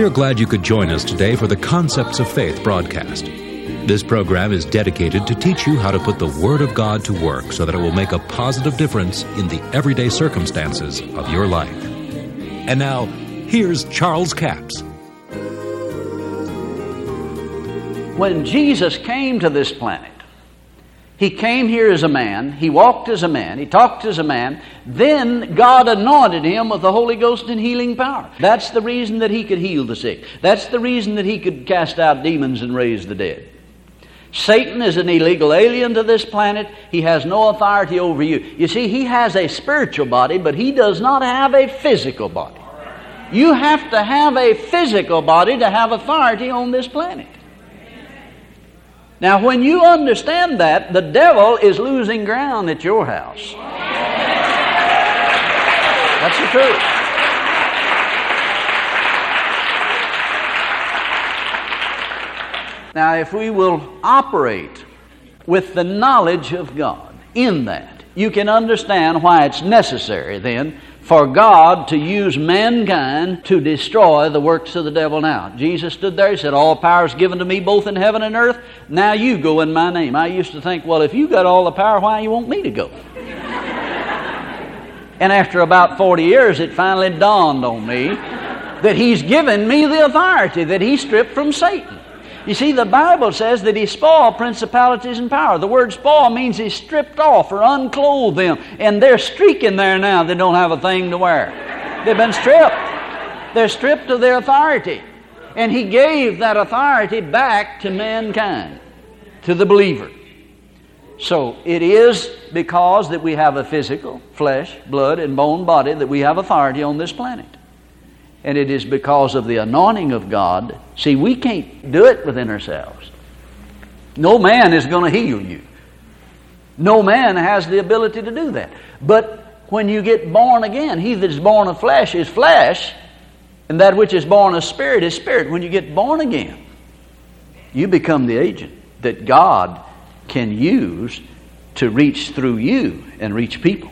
We are glad you could join us today for the Concepts of Faith broadcast. This program is dedicated to teach you how to put the Word of God to work so that it will make a positive difference in the everyday circumstances of your life. And now, here's Charles Capps. When Jesus came to this planet, he came here as a man, he walked as a man, he talked as a man, then God anointed him with the Holy Ghost and healing power. That's the reason that he could heal the sick. That's the reason that he could cast out demons and raise the dead. Satan is an illegal alien to this planet. He has no authority over you. You see, he has a spiritual body, but he does not have a physical body. You have to have a physical body to have authority on this planet. Now, when you understand that, the devil is losing ground at your house. That's the truth. Now, if we will operate with the knowledge of God in that, you can understand why it's necessary then for God to use mankind to destroy the works of the devil now. Jesus stood there, he said, All power is given to me both in heaven and earth. Now you go in my name. I used to think, well, if you got all the power, why you want me to go? and after about 40 years, it finally dawned on me that he's given me the authority that he stripped from Satan. You see, the Bible says that he spoiled principalities and power. The word spoil means he stripped off or unclothed them. And they're streaking there now. They don't have a thing to wear. They've been stripped. They're stripped of their authority. And he gave that authority back to mankind, to the believer. So it is because that we have a physical, flesh, blood, and bone body that we have authority on this planet and it is because of the anointing of God. See, we can't do it within ourselves. No man is going to heal you. No man has the ability to do that. But when you get born again, he that is born of flesh is flesh, and that which is born of spirit is spirit. When you get born again, you become the agent that God can use to reach through you and reach people.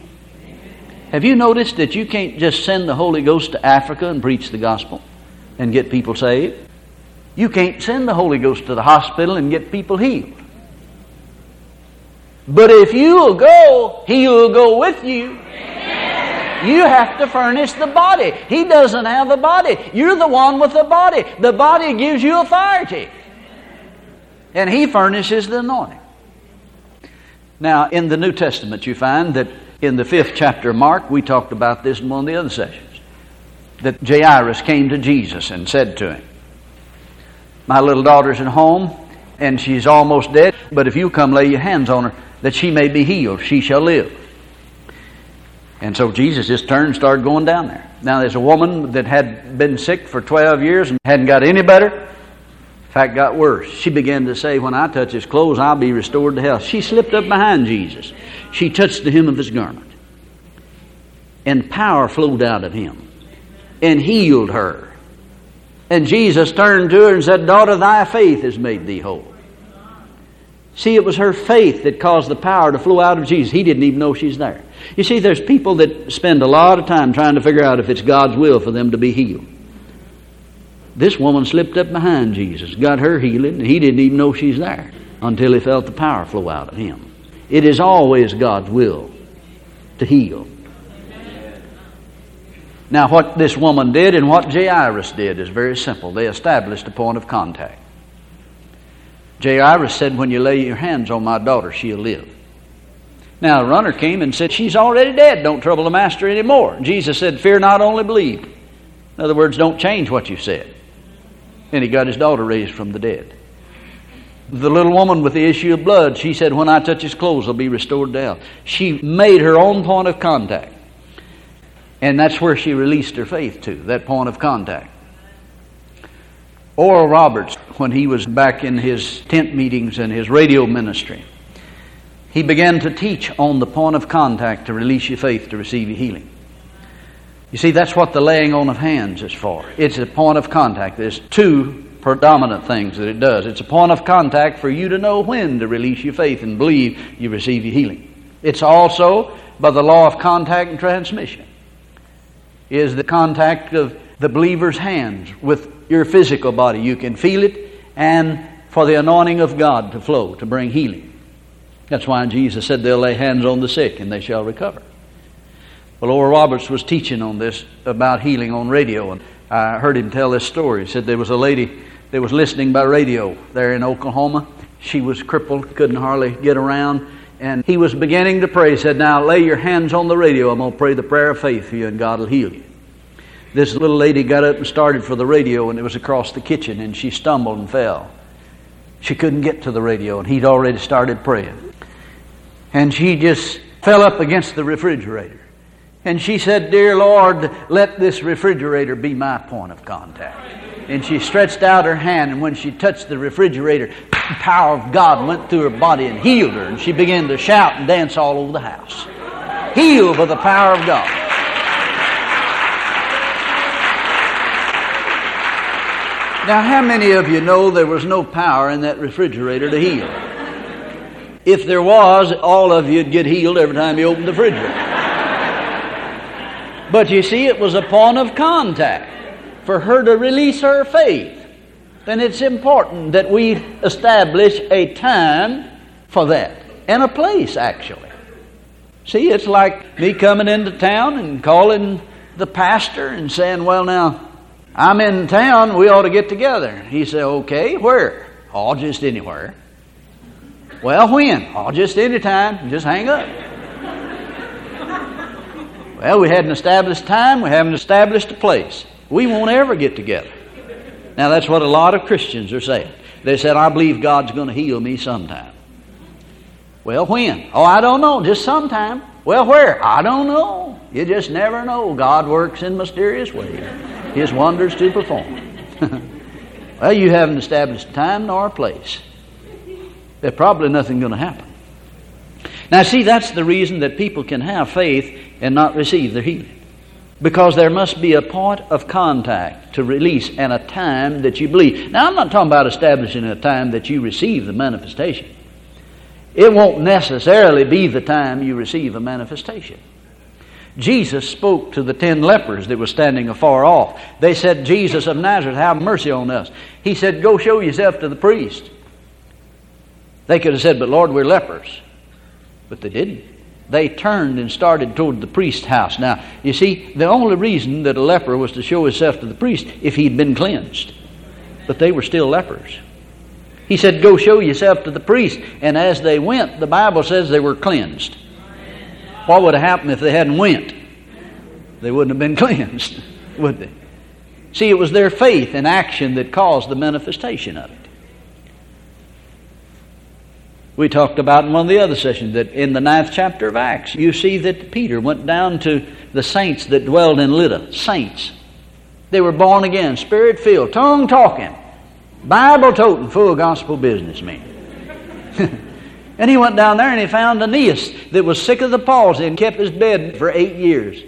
Have you noticed that you can't just send the Holy Ghost to Africa and preach the gospel and get people saved? You can't send the Holy Ghost to the hospital and get people healed. But if you will go, He will go with you. You have to furnish the body. He doesn't have a body. You're the one with the body. The body gives you authority. And He furnishes the anointing. Now, in the New Testament, you find that in the fifth chapter of Mark, we talked about this in one of the other sessions, that Jairus came to Jesus and said to him, My little daughter's at home, and she's almost dead, but if you come lay your hands on her, that she may be healed, she shall live. And so Jesus just turned and started going down there. Now there's a woman that had been sick for 12 years and hadn't got any better. Fact, got worse. She began to say, When I touch his clothes, I'll be restored to health. She slipped up behind Jesus she touched the hem of his garment. And power flowed out of him and healed her. And Jesus turned to her and said, Daughter, thy faith has made thee whole. See, it was her faith that caused the power to flow out of Jesus. He didn't even know she's there. You see, there's people that spend a lot of time trying to figure out if it's God's will for them to be healed. This woman slipped up behind Jesus, got her healing, and he didn't even know she's there until he felt the power flow out of him. It is always God's will to heal. Now, what this woman did and what Jairus did is very simple. They established a point of contact. Jairus said, When you lay your hands on my daughter, she'll live. Now, a runner came and said, She's already dead. Don't trouble the master anymore. Jesus said, Fear not, only believe. In other words, don't change what you said. And he got his daughter raised from the dead. The little woman with the issue of blood, she said, When I touch his clothes, I'll be restored to health. She made her own point of contact. And that's where she released her faith to, that point of contact. Oral Roberts, when he was back in his tent meetings and his radio ministry, he began to teach on the point of contact to release your faith to receive your healing. You see, that's what the laying on of hands is for. It's a point of contact. There's two predominant things that it does. It's a point of contact for you to know when to release your faith and believe you receive your healing. It's also by the law of contact and transmission. Is the contact of the believer's hands with your physical body. You can feel it, and for the anointing of God to flow, to bring healing. That's why Jesus said they'll lay hands on the sick and they shall recover. Well, Oral Roberts was teaching on this about healing on radio, and I heard him tell this story. He said there was a lady that was listening by radio there in Oklahoma. She was crippled, couldn't hardly get around, and he was beginning to pray. He said, Now lay your hands on the radio. I'm going to pray the prayer of faith for you, and God will heal you. This little lady got up and started for the radio, and it was across the kitchen, and she stumbled and fell. She couldn't get to the radio, and he'd already started praying. And she just fell up against the refrigerator. And she said, Dear Lord, let this refrigerator be my point of contact. And she stretched out her hand, and when she touched the refrigerator, the power of God went through her body and healed her. And she began to shout and dance all over the house. Healed by the power of God. Now, how many of you know there was no power in that refrigerator to heal? If there was, all of you'd get healed every time you opened the refrigerator. But you see, it was a point of contact for her to release her faith. Then it's important that we establish a time for that and a place, actually. See, it's like me coming into town and calling the pastor and saying, Well, now, I'm in town, we ought to get together. He said, Okay, where? Oh, just anywhere. Well, when? Oh, just anytime. Just hang up. Well, we hadn't established time, we haven't established a place. We won't ever get together. Now, that's what a lot of Christians are saying. They said, I believe God's going to heal me sometime. Well, when? Oh, I don't know. Just sometime. Well, where? I don't know. You just never know. God works in mysterious ways. His wonders to perform. well, you haven't established time nor place. There's probably nothing going to happen. Now, see, that's the reason that people can have faith and not receive their healing. Because there must be a point of contact to release and a time that you believe. Now, I'm not talking about establishing a time that you receive the manifestation. It won't necessarily be the time you receive a manifestation. Jesus spoke to the ten lepers that were standing afar off. They said, Jesus of Nazareth, have mercy on us. He said, Go show yourself to the priest. They could have said, But Lord, we're lepers. But they didn't they turned and started toward the priest's house. Now, you see, the only reason that a leper was to show himself to the priest if he'd been cleansed. But they were still lepers. He said, Go show yourself to the priest. And as they went, the Bible says they were cleansed. What would have happened if they hadn't went? They wouldn't have been cleansed, would they? See, it was their faith and action that caused the manifestation of it. We talked about in one of the other sessions that in the ninth chapter of Acts, you see that Peter went down to the saints that dwelled in Lydda. Saints. They were born again, spirit filled, tongue talking, Bible toting, full gospel businessmen. and he went down there and he found Aeneas that was sick of the palsy and kept his bed for eight years.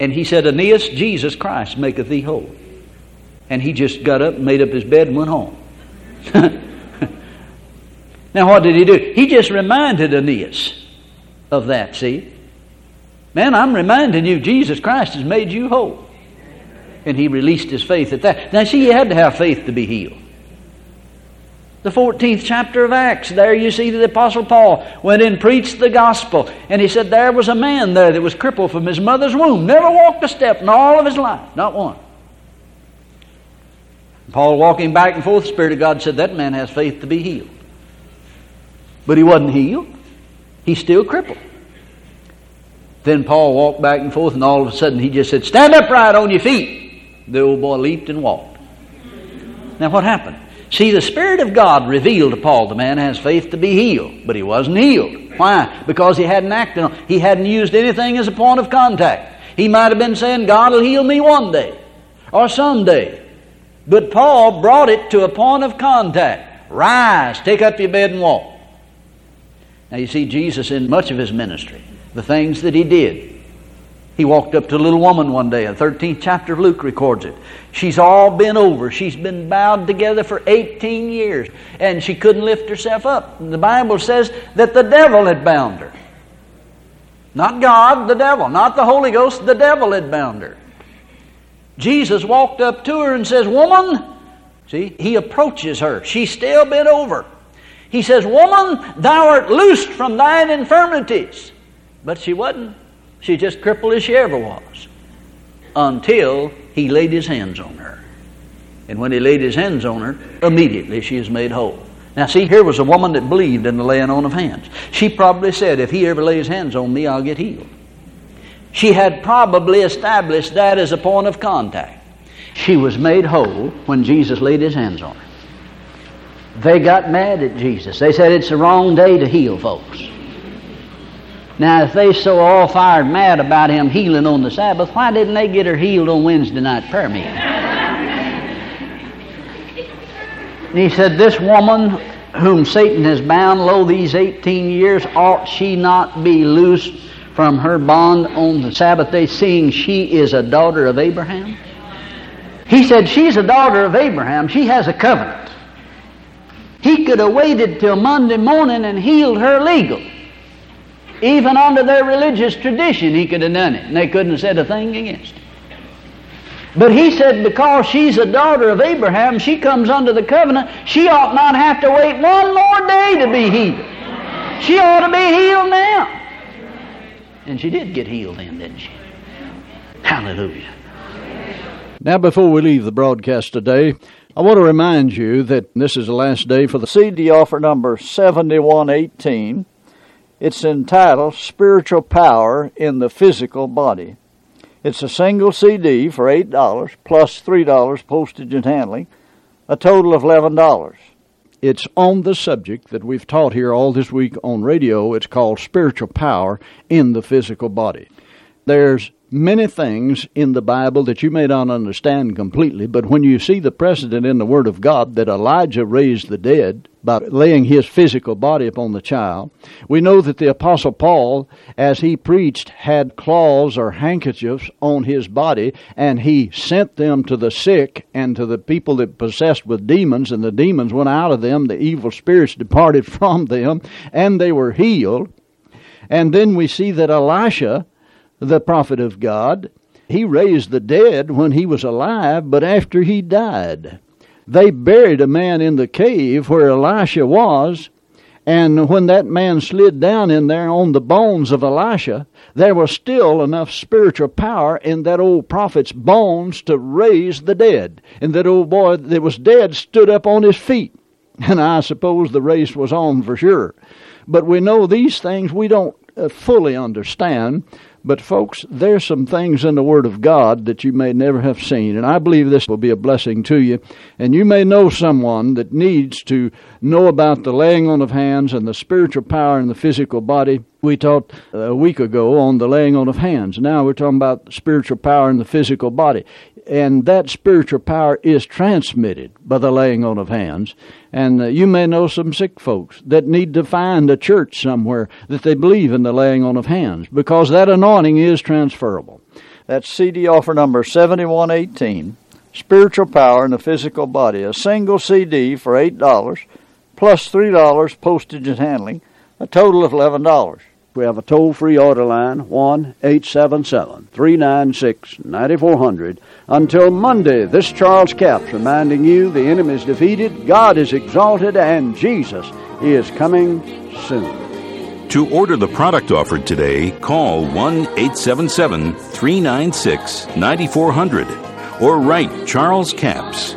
And he said, Aeneas, Jesus Christ maketh thee whole. And he just got up made up his bed and went home. Now, what did he do? He just reminded Aeneas of that, see? Man, I'm reminding you, Jesus Christ has made you whole. And he released his faith at that. Now, see, he had to have faith to be healed. The 14th chapter of Acts, there you see the Apostle Paul went in preached the gospel. And he said there was a man there that was crippled from his mother's womb, never walked a step in all of his life, not one. Paul walking back and forth, the Spirit of God said, That man has faith to be healed. But he wasn't healed. He's still crippled. Then Paul walked back and forth, and all of a sudden he just said, Stand upright on your feet. The old boy leaped and walked. Now, what happened? See, the Spirit of God revealed to Paul the man has faith to be healed, but he wasn't healed. Why? Because he hadn't acted on He hadn't used anything as a point of contact. He might have been saying, God will heal me one day or someday. But Paul brought it to a point of contact. Rise, take up your bed and walk. Now you see Jesus in much of his ministry, the things that he did. He walked up to a little woman one day, the 13th chapter of Luke records it. She's all bent over. She's been bowed together for 18 years, and she couldn't lift herself up. And the Bible says that the devil had bound her. Not God, the devil. Not the Holy Ghost, the devil had bound her. Jesus walked up to her and says, Woman, see, he approaches her. She's still bent over. He says, Woman, thou art loosed from thine infirmities. But she wasn't. She just crippled as she ever was. Until he laid his hands on her. And when he laid his hands on her, immediately she is made whole. Now, see, here was a woman that believed in the laying on of hands. She probably said, If he ever lays hands on me, I'll get healed. She had probably established that as a point of contact. She was made whole when Jesus laid his hands on her. They got mad at Jesus. They said it's the wrong day to heal folks. Now, if they so all fired mad about him healing on the Sabbath, why didn't they get her healed on Wednesday night prayer meeting? and he said, This woman whom Satan has bound, lo, these 18 years, ought she not be loosed from her bond on the Sabbath day, seeing she is a daughter of Abraham? He said, She's a daughter of Abraham. She has a covenant. He could have waited till Monday morning and healed her legal. Even under their religious tradition, he could have done it, and they couldn't have said a thing against it. But he said, because she's a daughter of Abraham, she comes under the covenant, she ought not have to wait one more day to be healed. She ought to be healed now. And she did get healed then, didn't she? Hallelujah. Now, before we leave the broadcast today, I want to remind you that this is the last day for the CD offer number 7118. It's entitled Spiritual Power in the Physical Body. It's a single CD for $8 plus $3 postage and handling, a total of $11. It's on the subject that we've taught here all this week on radio. It's called Spiritual Power in the Physical Body. There's many things in the Bible that you may not understand completely, but when you see the precedent in the Word of God that Elijah raised the dead by laying his physical body upon the child, we know that the Apostle Paul, as he preached, had claws or handkerchiefs on his body, and he sent them to the sick and to the people that possessed with demons, and the demons went out of them, the evil spirits departed from them, and they were healed. And then we see that Elisha the prophet of God. He raised the dead when he was alive, but after he died. They buried a man in the cave where Elisha was, and when that man slid down in there on the bones of Elisha, there was still enough spiritual power in that old prophet's bones to raise the dead. And that old boy that was dead stood up on his feet. And I suppose the race was on for sure. But we know these things we don't uh, fully understand. But, folks, there's some things in the Word of God that you may never have seen, and I believe this will be a blessing to you. And you may know someone that needs to know about the laying on of hands and the spiritual power in the physical body. We talked a week ago on the laying on of hands. Now we're talking about spiritual power in the physical body and that spiritual power is transmitted by the laying on of hands. And uh, you may know some sick folks that need to find a church somewhere that they believe in the laying on of hands because that anointing is transferable. That's CD offer number 7118, Spiritual Power in the Physical Body, a single CD for $8 plus $3 postage and handling, a total of $11. We have a toll free order line, 1 877 396 9400. Until Monday, this Charles Capps reminding you the enemy is defeated, God is exalted, and Jesus is coming soon. To order the product offered today, call 1 877 396 9400 or write Charles Capps,